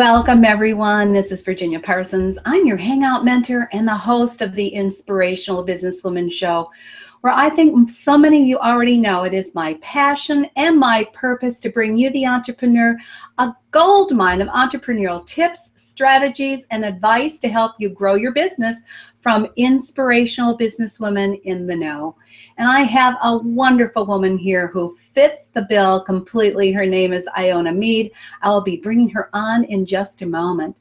Welcome, everyone. This is Virginia Parsons. I'm your Hangout mentor and the host of the Inspirational Businesswoman Show, where I think so many of you already know it is my passion and my purpose to bring you, the entrepreneur, a gold mine of entrepreneurial tips, strategies, and advice to help you grow your business from inspirational businesswomen in the know. And I have a wonderful woman here who fits the bill completely. Her name is Iona Mead. I will be bringing her on in just a moment.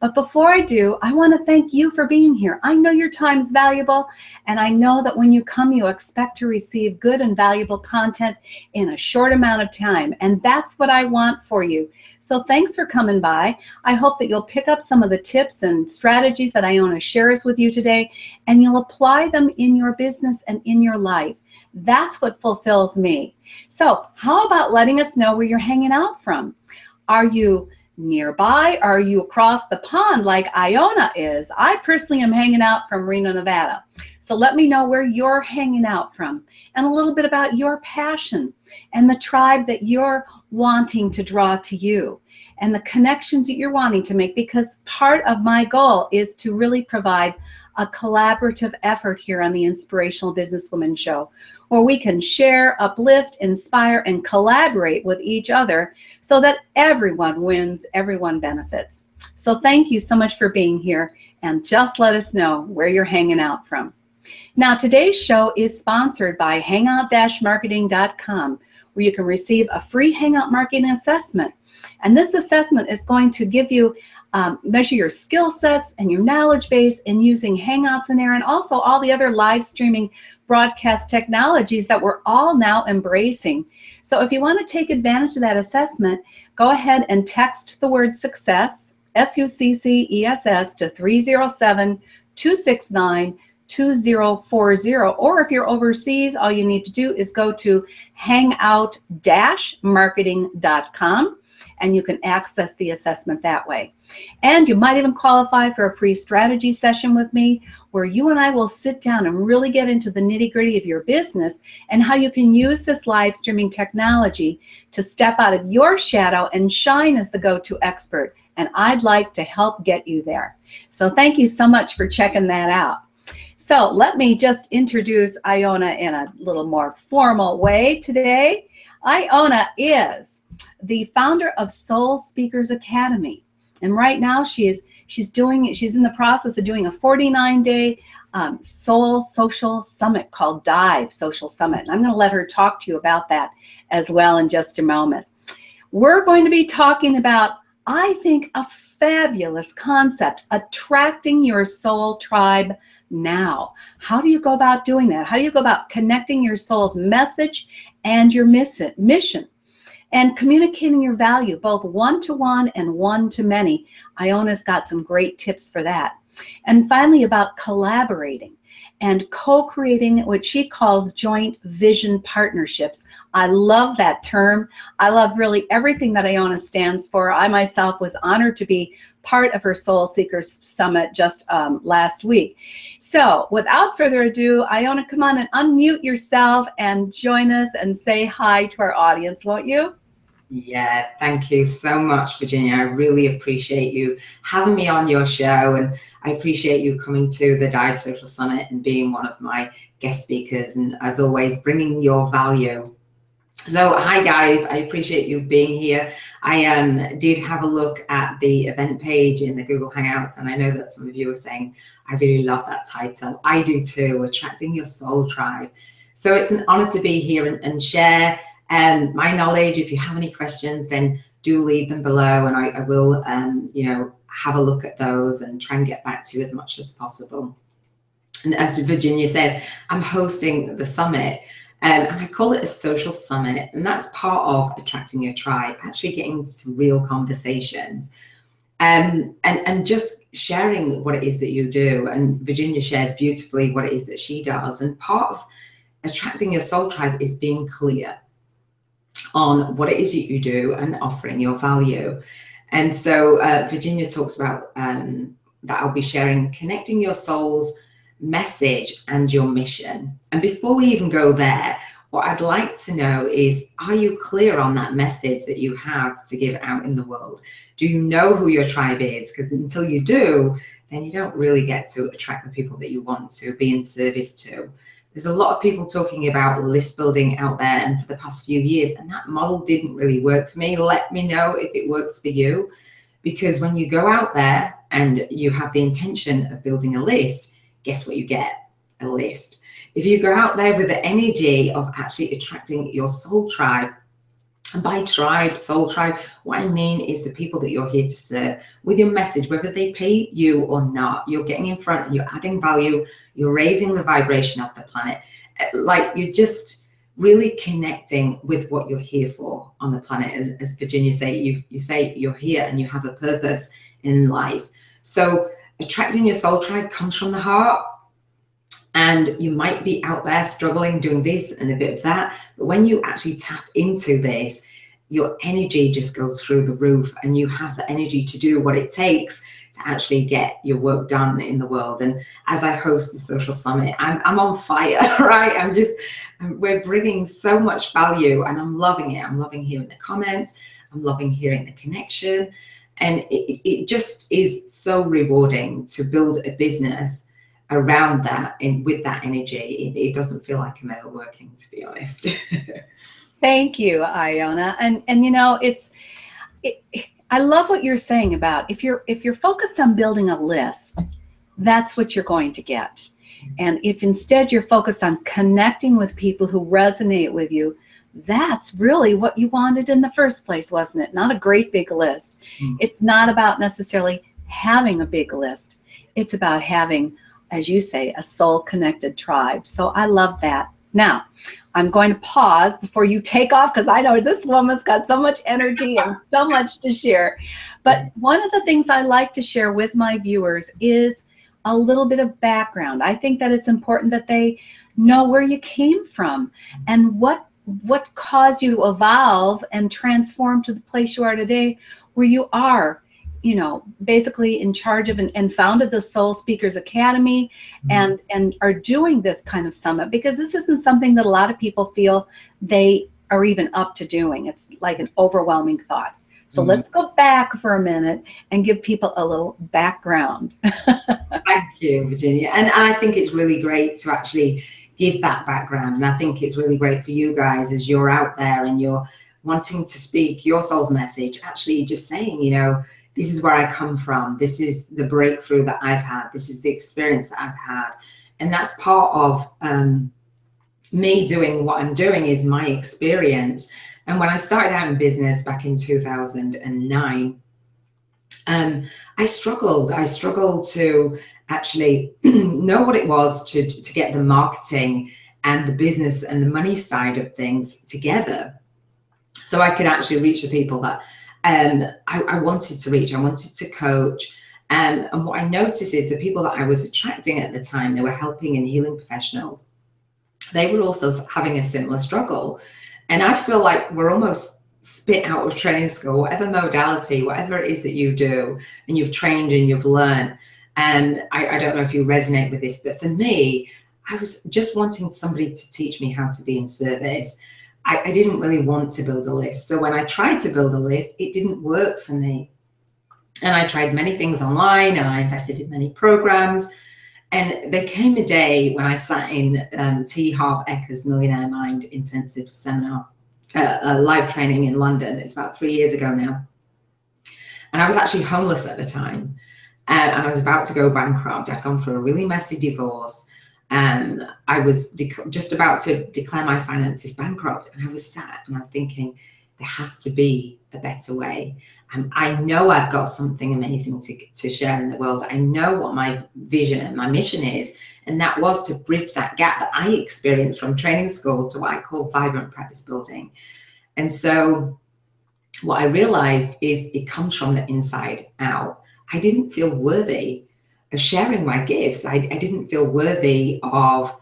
But before I do, I want to thank you for being here. I know your time is valuable, and I know that when you come, you expect to receive good and valuable content in a short amount of time. And that's what I want for you. So thanks for coming by. I hope that you'll pick up some of the tips and strategies that Iona shares with you today, and you'll apply them in your business and in your life. That's what fulfills me. So, how about letting us know where you're hanging out from? Are you nearby? Are you across the pond like Iona is? I personally am hanging out from Reno, Nevada. So let me know where you're hanging out from and a little bit about your passion and the tribe that you're wanting to draw to you and the connections that you're wanting to make because part of my goal is to really provide a collaborative effort here on the Inspirational Businesswoman Show where we can share, uplift, inspire, and collaborate with each other so that everyone wins, everyone benefits. So thank you so much for being here and just let us know where you're hanging out from. Now, today's show is sponsored by hangout-marketing.com where you can receive a free Hangout Marketing Assessment. And this assessment is going to give you um, measure your skill sets and your knowledge base and using Hangouts in there and also all the other live streaming broadcast technologies that we're all now embracing. So if you want to take advantage of that assessment, go ahead and text the word success, S U C C E S S, to 307 269 2040. Or if you're overseas, all you need to do is go to hangout marketing.com and you can access the assessment that way. And you might even qualify for a free strategy session with me where you and I will sit down and really get into the nitty gritty of your business and how you can use this live streaming technology to step out of your shadow and shine as the go to expert. And I'd like to help get you there. So thank you so much for checking that out. So let me just introduce Iona in a little more formal way today. Iona is the founder of Soul Speakers Academy. And right now she is she's doing she's in the process of doing a 49 day um, soul social summit called dive social summit and i'm going to let her talk to you about that as well in just a moment we're going to be talking about i think a fabulous concept attracting your soul tribe now how do you go about doing that how do you go about connecting your soul's message and your mission and communicating your value, both one to one and one to many. Iona's got some great tips for that. And finally, about collaborating and co creating what she calls joint vision partnerships. I love that term. I love really everything that Iona stands for. I myself was honored to be part of her Soul Seekers Summit just um, last week. So, without further ado, Iona, come on and unmute yourself and join us and say hi to our audience, won't you? Yeah, thank you so much, Virginia. I really appreciate you having me on your show, and I appreciate you coming to the Dive Social Summit and being one of my guest speakers, and as always, bringing your value. So, hi guys, I appreciate you being here. I um, did have a look at the event page in the Google Hangouts, and I know that some of you are saying, I really love that title. I do too, Attracting Your Soul Tribe. So, it's an honor to be here and, and share um, my knowledge. If you have any questions, then do leave them below, and I, I will, um, you know, have a look at those and try and get back to you as much as possible. And as Virginia says, I'm hosting the summit. Um, and I call it a social summit, and that's part of attracting your tribe, actually getting to real conversations. Um, and, and just sharing what it is that you do. And Virginia shares beautifully what it is that she does. And part of attracting your soul tribe is being clear on what it is that you do and offering your value. And so uh, Virginia talks about um, that I'll be sharing connecting your soul's message and your mission. And before we even go there, what I'd like to know is are you clear on that message that you have to give out in the world? Do you know who your tribe is? Because until you do, then you don't really get to attract the people that you want to be in service to. There's a lot of people talking about list building out there and for the past few years, and that model didn't really work for me. Let me know if it works for you. Because when you go out there and you have the intention of building a list, guess what you get? A list. If you go out there with the energy of actually attracting your soul tribe, by tribe, soul tribe, what I mean is the people that you're here to serve with your message, whether they pay you or not, you're getting in front you're adding value, you're raising the vibration of the planet. Uh, like you're just really connecting with what you're here for on the planet. As Virginia say, you, you say you're here and you have a purpose in life. So attracting your soul tribe comes from the heart and you might be out there struggling doing this and a bit of that but when you actually tap into this your energy just goes through the roof and you have the energy to do what it takes to actually get your work done in the world. And as i host the social summit i'm, I'm on fire right? I'm just we're bringing so much value and i'm loving it. I'm loving hearing the comments. I'm loving hearing the connection. And it, it just is so rewarding to build a business around that and with that energy, it, it doesn't feel like I'm ever working, to be honest. Thank you, Iona. And and you know, it's it, I love what you're saying about if you're if you're focused on building a list, that's what you're going to get. And if instead you're focused on connecting with people who resonate with you, that's really what you wanted in the first place, wasn't it? Not a great big list. Mm. It's not about necessarily having a big list. It's about having as you say, a soul connected tribe. So I love that. Now, I'm going to pause before you take off because I know this woman's got so much energy and so much to share. But one of the things I like to share with my viewers is a little bit of background. I think that it's important that they know where you came from and what what caused you to evolve and transform to the place you are today where you are you know basically in charge of and, and founded the soul speakers academy mm-hmm. and and are doing this kind of summit because this isn't something that a lot of people feel they are even up to doing. It's like an overwhelming thought. So mm-hmm. let's go back for a minute and give people a little background. Thank you virginia. And i think it's really great to actually give that background. And i think it's really great for you guys as you're out there and you're wanting to speak your soul's message actually just saying you know this is where I come from. This is the breakthrough that I've had. This is the experience that I've had. And that's part of um, me doing what I'm doing is my experience. And when I started out in business back in 2009, um, I struggled. I struggled to actually know what it was to, to get the marketing and the business and the money side of things together. So I could actually reach the people that um, I, I, wanted to reach, I wanted to coach. Um, and what I noticed is the people that I was attracting at the time, they were helping and healing professionals. They were also having a similar struggle. And I feel like we're almost spit out of training school, whatever modality, whatever it is that you do, and you've trained and you've learned. And I, I don't know if you resonate with this, but for me, I was just wanting somebody to teach me how to be in service. I, I didn't really want to build a list. So when I tried to build a list, it didn't work for me. And I tried many things online and I invested in many programs. And there came a day when I sat in um, T. Harv Eker's Millionaire Mind Intensive Seminar, uh, a live training in London. It's about three years ago now. And I was actually homeless at the time. Uh, and I was about to go bankrupt. I'd gone through a really messy divorce. Um, I was just about to declare my finances bankrupt, and I was sat and I'm thinking, there has to be a better way. And I know I've got something amazing to, to share in the world. I know what my vision and my mission is. And that was to bridge that gap that I experienced from training school to what I call vibrant practice building. And so, what I realized is it comes from the inside out. I didn't feel worthy sharing my gifts. I, I didn't feel worthy of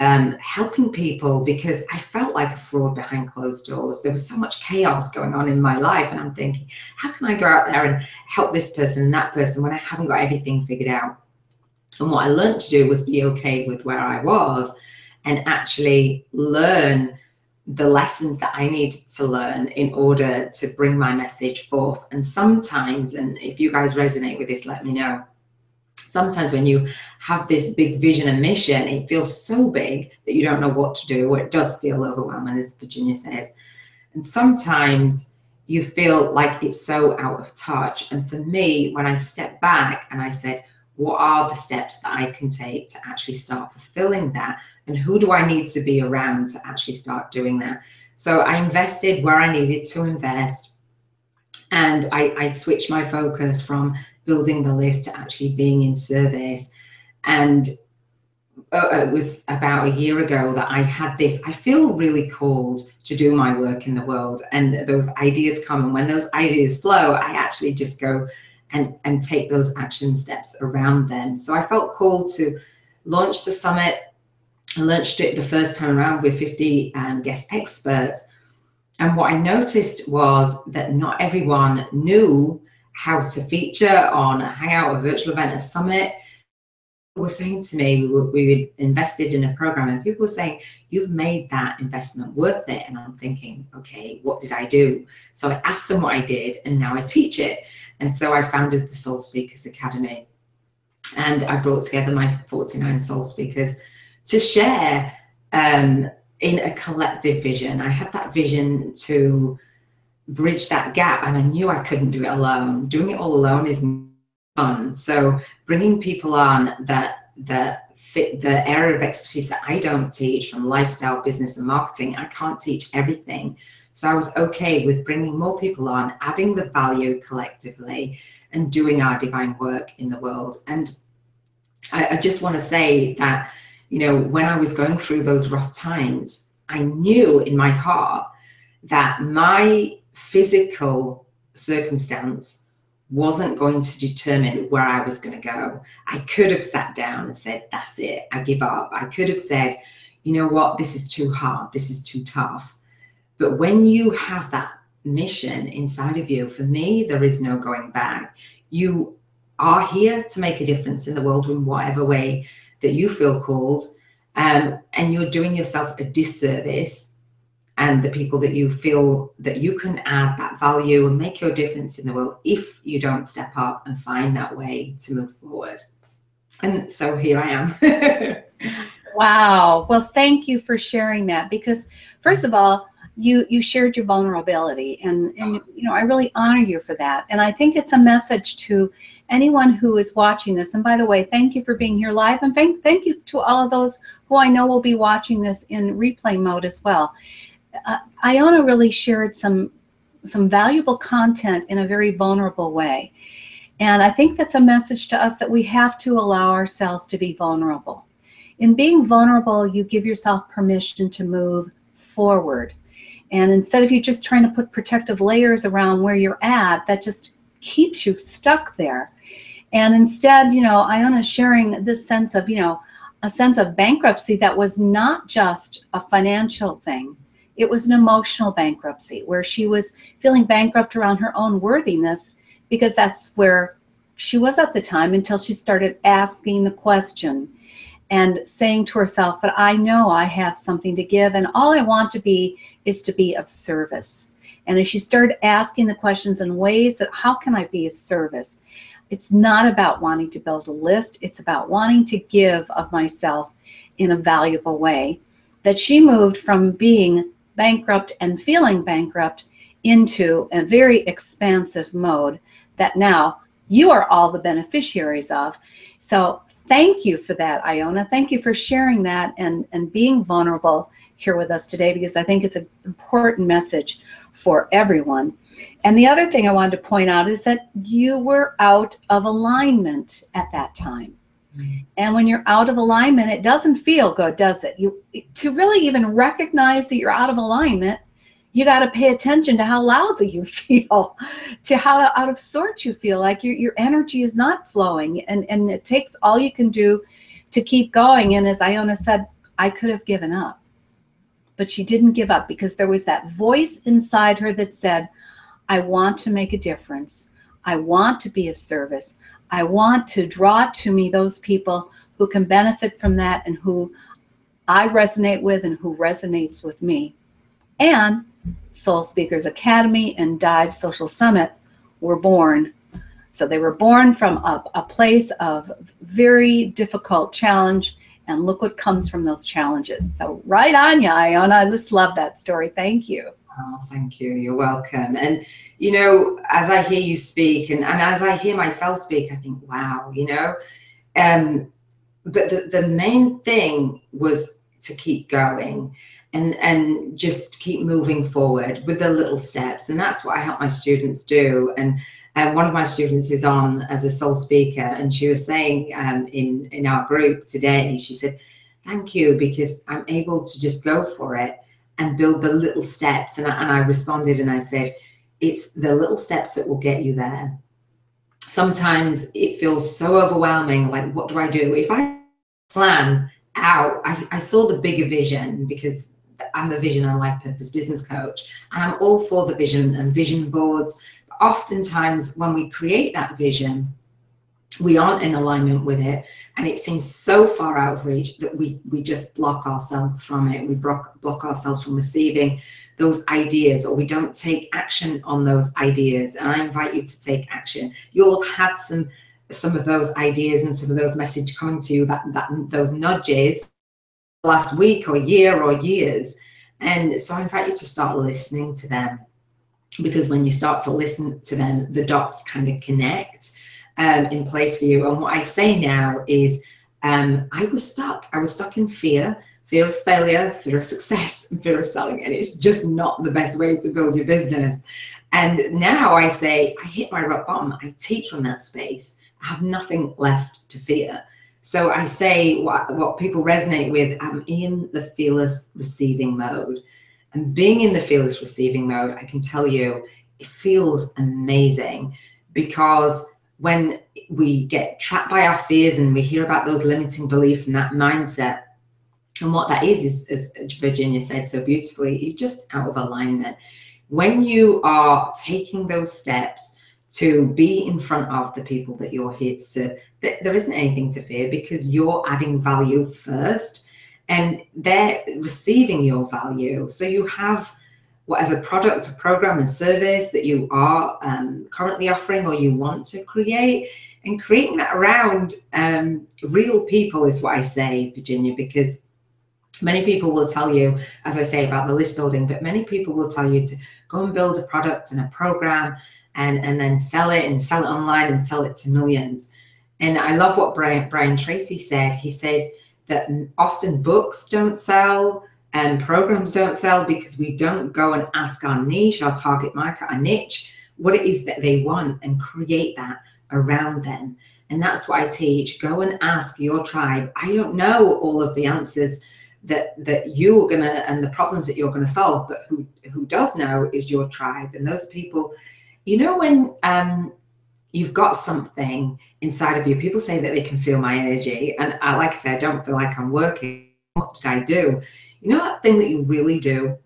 um, helping people because I felt like a fraud behind closed doors. There was so much chaos going on in my life. And I'm thinking, how can I go out there and help this person and that person when I haven't got everything figured out? And what I learned to do was be okay with where I was and actually learn the lessons that I need to learn in order to bring my message forth. And sometimes, and if you guys resonate with this, let me know. Sometimes when you have this big vision and mission, it feels so big that you don't know what to do, or it does feel overwhelming, as Virginia says. And sometimes you feel like it's so out of touch. And for me, when I stepped back and I said, what are the steps that I can take to actually start fulfilling that? And who do I need to be around to actually start doing that? So I invested where I needed to invest. And I, I switched my focus from building the list to actually being in service. And uh, it was about a year ago that I had this. I feel really called to do my work in the world, and those ideas come. And when those ideas flow, I actually just go, and and take those action steps around them. So I felt called to launch the summit. I launched it the first time around with 50 um, guest experts. And what I noticed was that not everyone knew how to feature on a hangout, a virtual event, a summit. Were saying to me, we, were, we invested in a program, and people were saying, You've made that investment worth it. And I'm thinking, Okay, what did I do? So I asked them what I did, and now I teach it. And so I founded the Soul Speakers Academy. And I brought together my 49 Soul Speakers to share um, in a collective vision. I had that vision to bridge that gap, and I knew I couldn't do it alone. Doing it all alone is fun. So bringing people on that that fit the area of expertise that I don't teach from lifestyle, business, and marketing, I can't teach everything. So I was okay with bringing more people on, adding the value collectively, and doing our divine work in the world. And I, I just want to say that, you know, when I was going through those rough times, I knew in my heart that my physical circumstance wasn't going to determine where I was going to go. I could have sat down and said, That's it, I give up. I could have said, You know what, this is too hard, this is too tough. But when you have that mission inside of you, for me, there is no going back. You are here to make a difference in the world in whatever way that you feel called. Um, and you're doing yourself a disservice and the people that you feel that you can add that value and make your difference in the world if you don't step up and find that way to move forward. And so here I am. wow. Well, thank you for sharing that because, first of all, you you shared your vulnerability and and you know i really honor you for that and i think it's a message to anyone who is watching this and by the way thank you for being here live and thank thank you to all of those who i know will be watching this in replay mode as well uh, iona really shared some some valuable content in a very vulnerable way and i think that's a message to us that we have to allow ourselves to be vulnerable in being vulnerable you give yourself permission to move forward and instead of you just trying to put protective layers around where you're at, that just keeps you stuck there. And instead, you know, Iona sharing this sense of, you know, a sense of bankruptcy that was not just a financial thing. It was an emotional bankruptcy where she was feeling bankrupt around her own worthiness because that's where she was at the time until she started asking the question and saying to herself, But I know I have something to give, and all I want to be is to be of service. And as she started asking the questions in ways that, How can I be of service? It's not about wanting to build a list, it's about wanting to give of myself in a valuable way. That she moved from being bankrupt and feeling bankrupt into a very expansive mode that now you are all the beneficiaries of. So thank you for that, Iona. Thank you for sharing that and, and being vulnerable here with us today because I think it's an important message for everyone. And the other thing I wanted to point out is that you were out of alignment at that time. And when you're out of alignment, it doesn't feel good, does it? You to really even recognize that you're out of alignment, you got to pay attention to how lousy you feel, to how out of sorts you feel, like your, your energy is not flowing. And, and it takes all you can do to keep going. And as Iona said, I could have given up. But she didn't give up because there was that voice inside her that said, I want to make a difference. I want to be of service. I want to draw to me those people who can benefit from that and who I resonate with and who resonates with me. And Soul Speakers Academy and Dive Social Summit were born. So they were born from a, a place of very difficult challenge. And look what comes from those challenges. So right on you, Iona. I just love that story. Thank you. Oh, thank you. You're welcome. And you know, as I hear you speak and, and as I hear myself speak, I think, wow, you know. Um, but the, the main thing was to keep going and and just keep moving forward with the little steps and that's what i help my students do and and one of my students is on as a soul speaker and she was saying um, in in our group today she said thank you because i'm able to just go for it and build the little steps. And I, and I responded and i said it's the little steps that will get you there. Sometimes it feels so overwhelming like what do i do? If i plan out i, I saw the bigger vision because I'm a vision and life purpose business coach, and I'm all for the vision and vision boards. But oftentimes, when we create that vision, we aren't in alignment with it, and it seems so far out of reach that we we just block ourselves from it. We block block ourselves from receiving those ideas, or we don't take action on those ideas. And I invite you to take action. You'll have had some some of those ideas and some of those messages coming to you that that those nudges last week or year or years. And so I invite you to start listening to them because when you start to listen to them, the dots kind of connect um, in place for you. And what I say now is um, I was stuck. I was stuck in fear, fear of failure, fear of success, and fear of selling. And it's just not the best way to build your business. And now I say, I hit my rock bottom. I teach from that space. I have nothing left to fear. So I say what, what people resonate with, I'm in the fearless receiving mode. And being in the fearless receiving mode, I can tell you, it feels amazing because when we get trapped by our fears and we hear about those limiting beliefs and that mindset, and what that is, is as Virginia said so beautifully, you're just out of alignment. When you are taking those steps to be in front of the people that you're here to serve. There isn't anything to fear because you're adding value first and they're receiving your value. So you have whatever product or program and service that you are um, currently offering or you want to create and creating that around um, real people is what I say, Virginia, because many people will tell you, as I say about the list building, but many people will tell you to go and build a product and a program and and then sell it and sell it online and sell it to millions. And I love what Brian Brian Tracy said. He says that often books don't sell and programs don't sell because we don't go and ask our niche, our target market, our niche, what it is that they want and create that around them. And that's what I teach. Go and ask your tribe. I don't know all of the answers that that you're gonna and the problems that you're gonna solve, but who who does know is your tribe. And those people you know when um, you've got something inside of you people say that they can feel my energy and I, like i said i don't feel like i'm working what did i do you know that thing that you really do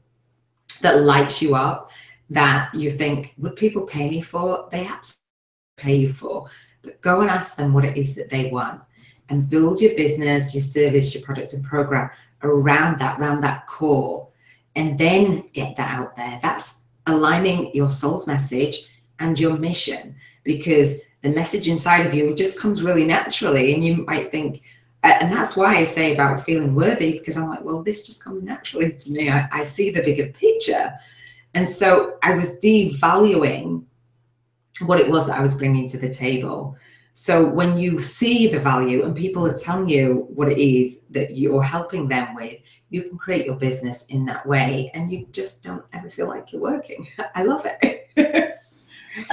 that lights you up? That you think would people pay me for they absolutely pay you for. But go and ask them what it is that they want and build your business your service your product and program around that around that core and then get that out there. That's aligning your soul's message and your mission because the message inside of you just comes really naturally and you might think and that's why i say about feeling worthy because i'm like well this just comes naturally to me. I, I see the bigger picture. And so i was devaluing what it was that i was bringing to the table. So when you see the value and people are telling you what it is that you're helping them with you can create your business in that way and you just don't ever feel like you're working. I love it.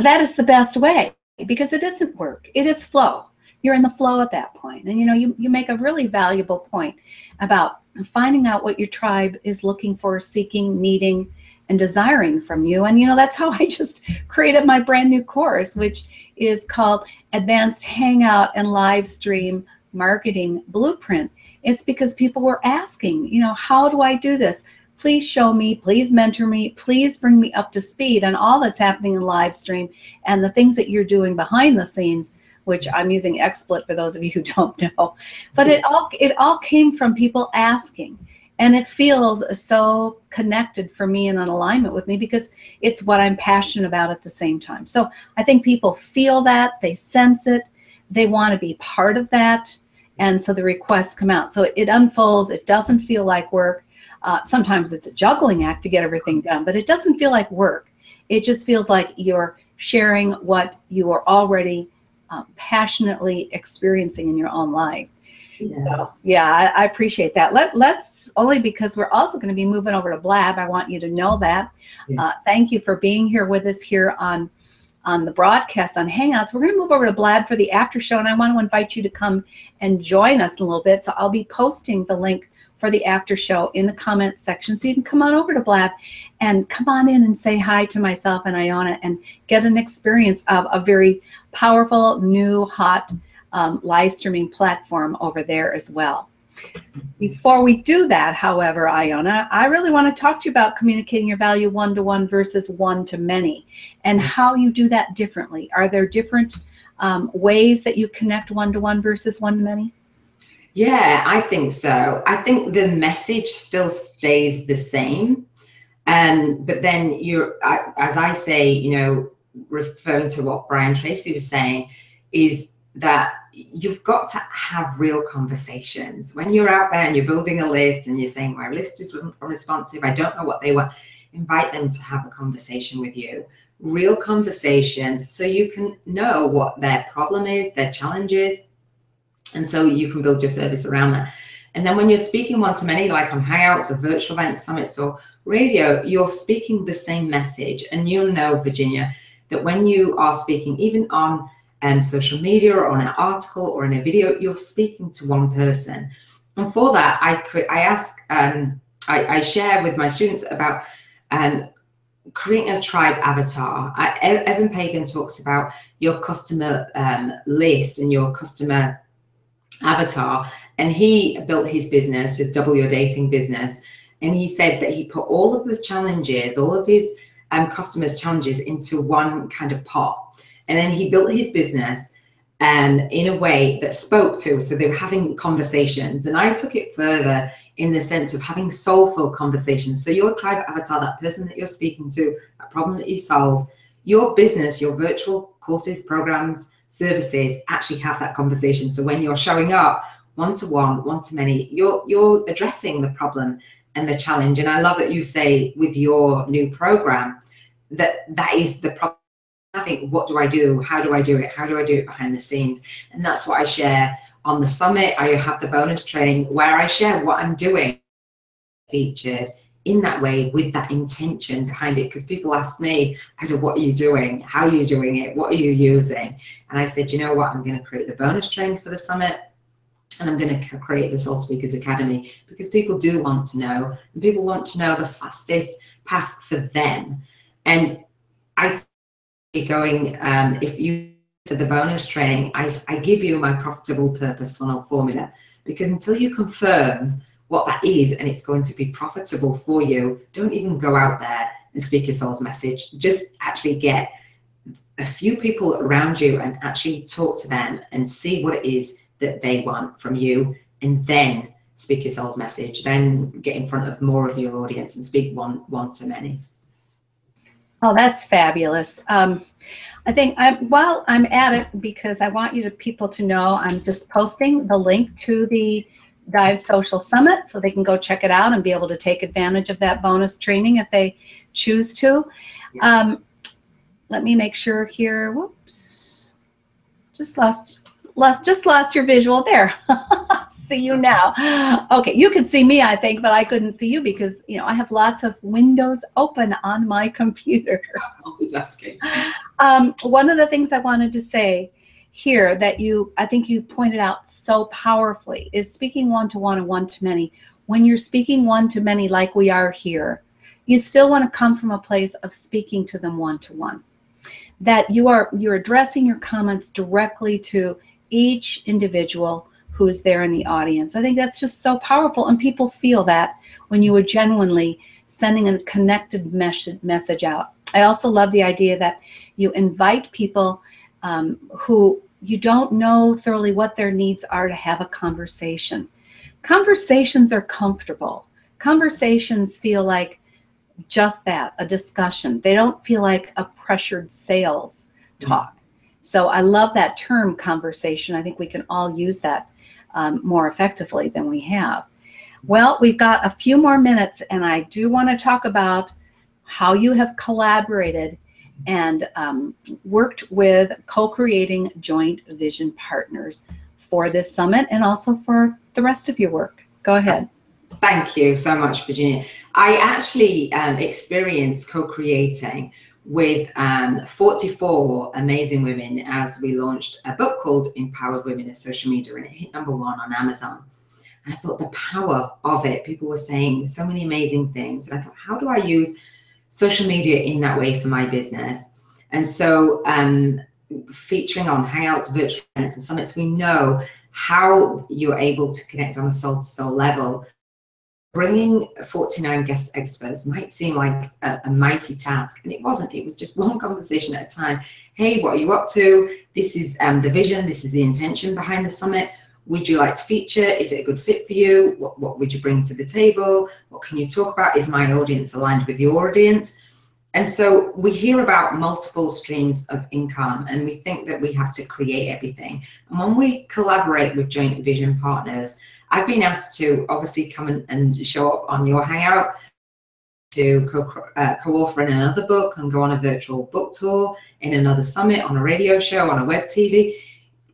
That is the best way because it isn't work. It is flow you're in the flow at that point. And you know you, you make a really valuable point about finding out what your tribe is looking for seeking needing and desiring from you. And you know that's how i just created my brand new course which is called advanced hangout and live stream marketing blueprint. It's because people were asking you know how do i do this? Please show me, please mentor me, please bring me up to speed on all that's happening in live stream and the things that you're doing behind the scenes which I'm using XSplit for those of you who don't know. But it all it all came from people asking. And it feels so connected for me and in alignment with me because it's what I'm passionate about at the same time. So I think people feel that, they sense it, they want to be part of that. And so the requests come out. So it unfolds, it doesn't feel like work. Uh, sometimes it's a juggling act to get everything done, but it doesn't feel like work. It just feels like you're sharing what you are already um, passionately experiencing in your own life. Yeah. So yeah, I, I, appreciate that. Let let's only because we're also going to be moving over to Blab. I want you to know that. Yeah. Uh, thank you for being here with us here on on the broadcast on Hangouts. We're going to move over to Blab for the after show, and I want to invite you to come and join us a little bit. So I'll be posting the link for the after show in the comment section. So you can come on over to Blab and come on in and say hi to myself and Iona and get an experience of a very powerful, new, hot um, live streaming platform over there as well. Before we do that, however, Iona, I really want to talk to you about communicating your value one to one versus one to many and how you do that differently. Are there different um, ways that you connect one to one versus one to many? Yeah, I think so. I think the message still stays the same. Um, but then you're, as I say, you know, referring to what Brian Tracy was saying, is that you've got to have real conversations when you're out there and you're building a list and you're saying my list is responsive i don't know what they want invite them to have a conversation with you real conversations so you can know what their problem is their challenges and so you can build your service around that and then when you're speaking one to many like on hangouts or virtual events summits or radio you're speaking the same message and you'll know virginia that when you are speaking even on um, social media or on an article or in a video, you're speaking to one person. And for that, I I ask, um, I, I, share with my students about um, creating a tribe avatar. I, Eben Pagan talks about your customer um, list and your customer avatar, and he built his business, his double your dating business, and he said that he put all of the challenges, all of his um, customers' challenges into one kind of pot and then he built his business um, in a way that spoke to. So they were having conversations. And I took it further in the sense of having soulful conversations. So your tribe avatar, that person that you're speaking to, that problem that you solve, your business, your virtual courses, programs, services actually have that conversation. So when you're showing up one to one, one to many, you're you're addressing the problem and the challenge. And I love that you say with your new program that that is the problem I think, what do I do? How do I do it? How do I do it behind the scenes? And that's what I share on the summit. I have the bonus training where I share what I'm doing featured in that way with that intention behind it. Because people ask me I know what are you doing? How are you doing it? What are you using? And I said you know what? I'm going to create the bonus training for the summit and I'm going to create the Soul Speakers Academy because people do want to know and people want to know the fastest path for them. And I going, um, if you for the bonus training, I, I give you my profitable purpose funnel formula because until you confirm what that is and it's going to be profitable for you, don't even go out there and speak your soul's message. Just actually get a few people around you and actually talk to them and see what it is that they want from you and then speak your soul's message then get in front of more of your audience and speak one one to many Oh, that's fabulous. Um, I think I, while I'm at it, because I want you to people to know, I'm just posting the link to the Dive Social Summit so they can go check it out and be able to take advantage of that bonus training if they choose to. Um, let me make sure here. Whoops, just lost lost just lost your visual there. see you now. Okay, you can see me, I think, but I couldn't see you because you know I have lots of windows open on my computer. Multitasking. Um, one of the things I wanted to say here that you I think you pointed out so powerfully is speaking one to one and one to many. When you're speaking one to many, like we are here, you still want to come from a place of speaking to them one to one. That you are you're addressing your comments directly to each individual who is there in the audience. I think that's just so powerful. And people feel that when you are genuinely sending a connected message, message out. I also love the idea that you invite people um, who you don't know thoroughly what their needs are to have a conversation. Conversations are comfortable. Conversations feel like just that, a discussion. They don't feel like a pressured sales talk. So I love that term conversation. I think we can all use that um, more effectively than we have. Well, we've got a few more minutes, and I do want to talk about how you have collaborated and um, worked with co creating joint vision partners for this summit and also for the rest of your work. Go ahead. Thank you so much, Virginia. I actually um, experienced co creating with um, 44 amazing women as we launched a book called Empowered Women in Social Media, and it hit number one on Amazon. And I thought the power of it, people were saying so many amazing things. And I thought, how do I use social media in that way for my business. And so, um, featuring on Hangouts, virtual events, and summits, we know how you're able to connect on a soul to soul level. Bringing 49 guest experts might seem like a, a, mighty task, and it wasn't. It was just one conversation at a time. Hey, what are you up to? This is um, the vision, this is the intention behind the summit. Would you like to feature? Is it a good fit for you? What, what would you bring to the table? What can you talk about? Is my audience aligned with your audience? And so we hear about multiple streams of income and we think that we have to create everything. And when we collaborate with joint vision partners, I've been asked to obviously come and, show up on your Hangout to co- uh, co-author in another book and go on a virtual book tour in another summit on a radio show on a web tv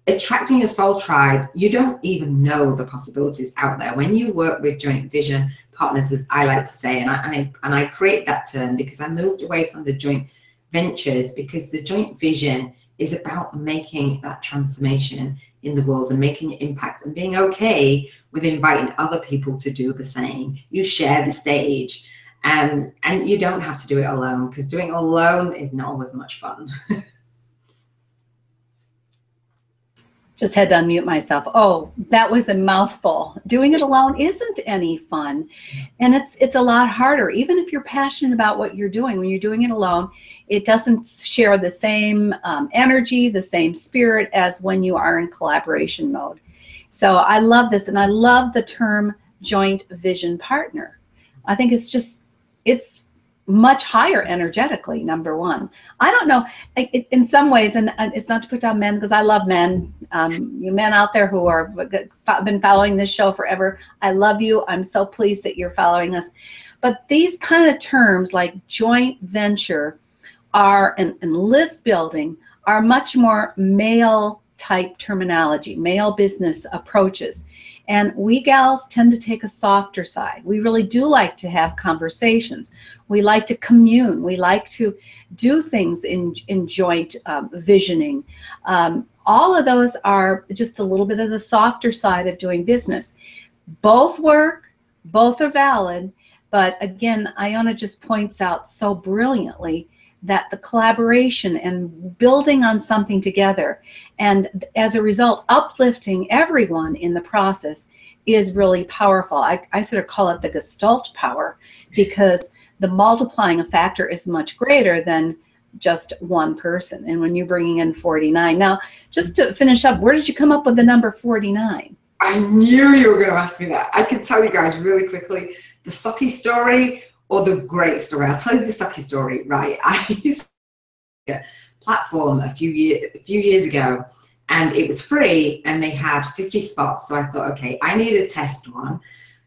attracting your soul tribe, you don't even know the possibilities out there. When you work with joint vision partners, as I like to say, and I, and I, and I create that term because I moved away from the joint ventures because the joint vision is about making that transformation in the world and making an impact and being okay with inviting other people to do the same. You share the stage. Um, and you don't have to do it alone because doing it alone is not always much fun. just had to unmute myself. Oh, that was a mouthful. Doing it alone isn't any fun. And it's it's a lot harder. Even if you're passionate about what you're doing, when you're doing it alone, it doesn't share the same um, energy, the same spirit as when you are in collaboration mode. So I love this and I love the term joint vision partner. I think it's just it's much higher energetically number one. I don't know in some ways and it's not to put down men because i love men. Um, you men out there who are been following this show forever i love you. I'm so pleased that you're following us. But these kind of terms like joint venture are and, and list building are much more male type terminology male business approaches and we gals tend to take a softer side. We really do like to have conversations. We like to commune. We like to do things in, in joint um, visioning. Um, all of those are just a little bit of the softer side of doing business. Both work, both are valid. But again, Iona just points out so brilliantly that the collaboration and building on something together. And as a result uplifting everyone in the process is really powerful. I, I sort of call it the gestalt power because the multiplying factor is much greater than just one person. And when you're bringing in 49 now just to finish up where did you come up with the number 49 i knew you were going to ask me that. I can tell you guys really quickly the sucky story or the great story. I'll tell you the sucky story, right? I used a platform a few years a few years ago and it was free and they had 50 spots. So I thought, okay, I need a test one.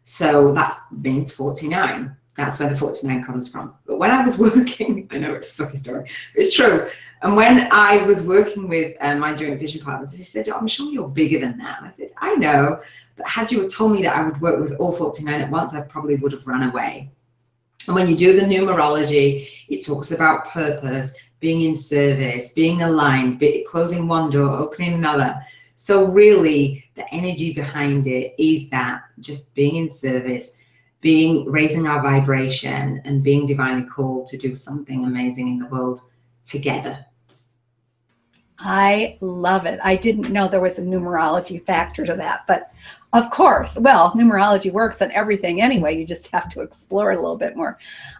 So that means 49. That's where the 49 comes from. But when I was working, I know it's a sucky story, it's true. And when I was working with uh, my joint vision partners, they said, I'm sure you're bigger than that. And I said, I know, but had you told me that I would work with all 49 at once, I probably would have run away. And when you do the numerology, it talks about purpose, being in service, being aligned, closing one door, opening another. So, really, the energy behind it is that just being in service, being raising our vibration, and being divinely called to do something amazing in the world together. I love it. I didn't know there was a numerology factor to that, but Of course. Well, numerology works on everything anyway. You just have to explore it a little bit more.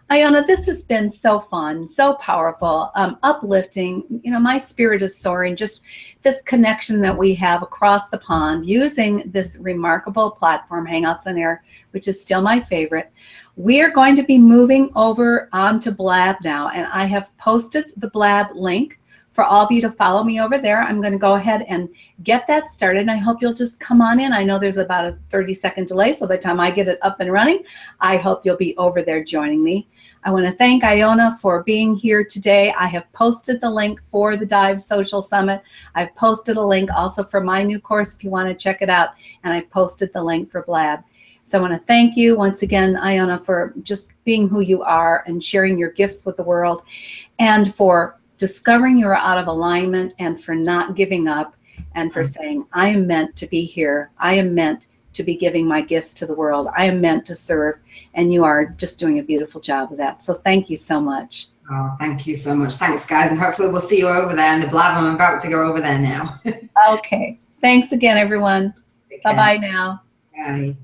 Iona, this has been so fun, so powerful, um, uplifting. You know, my spirit is soaring. Just this connection that we have across the pond using this remarkable platform, Hangouts on Air, which is still my favorite. We are going to be moving over onto Blab now, and I have posted the Blab link for all of you to follow me over there. I'm going to go ahead and get that started. And I hope you'll just come on in. I know there's about a 30 second delay, so by the time I get it up and running, I hope you'll be over there joining me. I want to thank Iona for being here today. I have posted the link for the Dive Social Summit. I've posted a link also for my new course if you want to check it out. And I posted the link for Blab. So I want to thank you once again, Iona, for just being who you are and sharing your gifts with the world and for discovering you're out of alignment and for not giving up and for mm-hmm. saying, I am meant to be here. I am meant to be giving my gifts to the world. I am meant to serve. And you are just doing a beautiful job of that. So thank you so much. Oh, thank you so much. Thanks, guys. And hopefully we'll see you over there in the blab. I'm about to go over there now. okay. Thanks again, everyone. Bye bye now. Bye.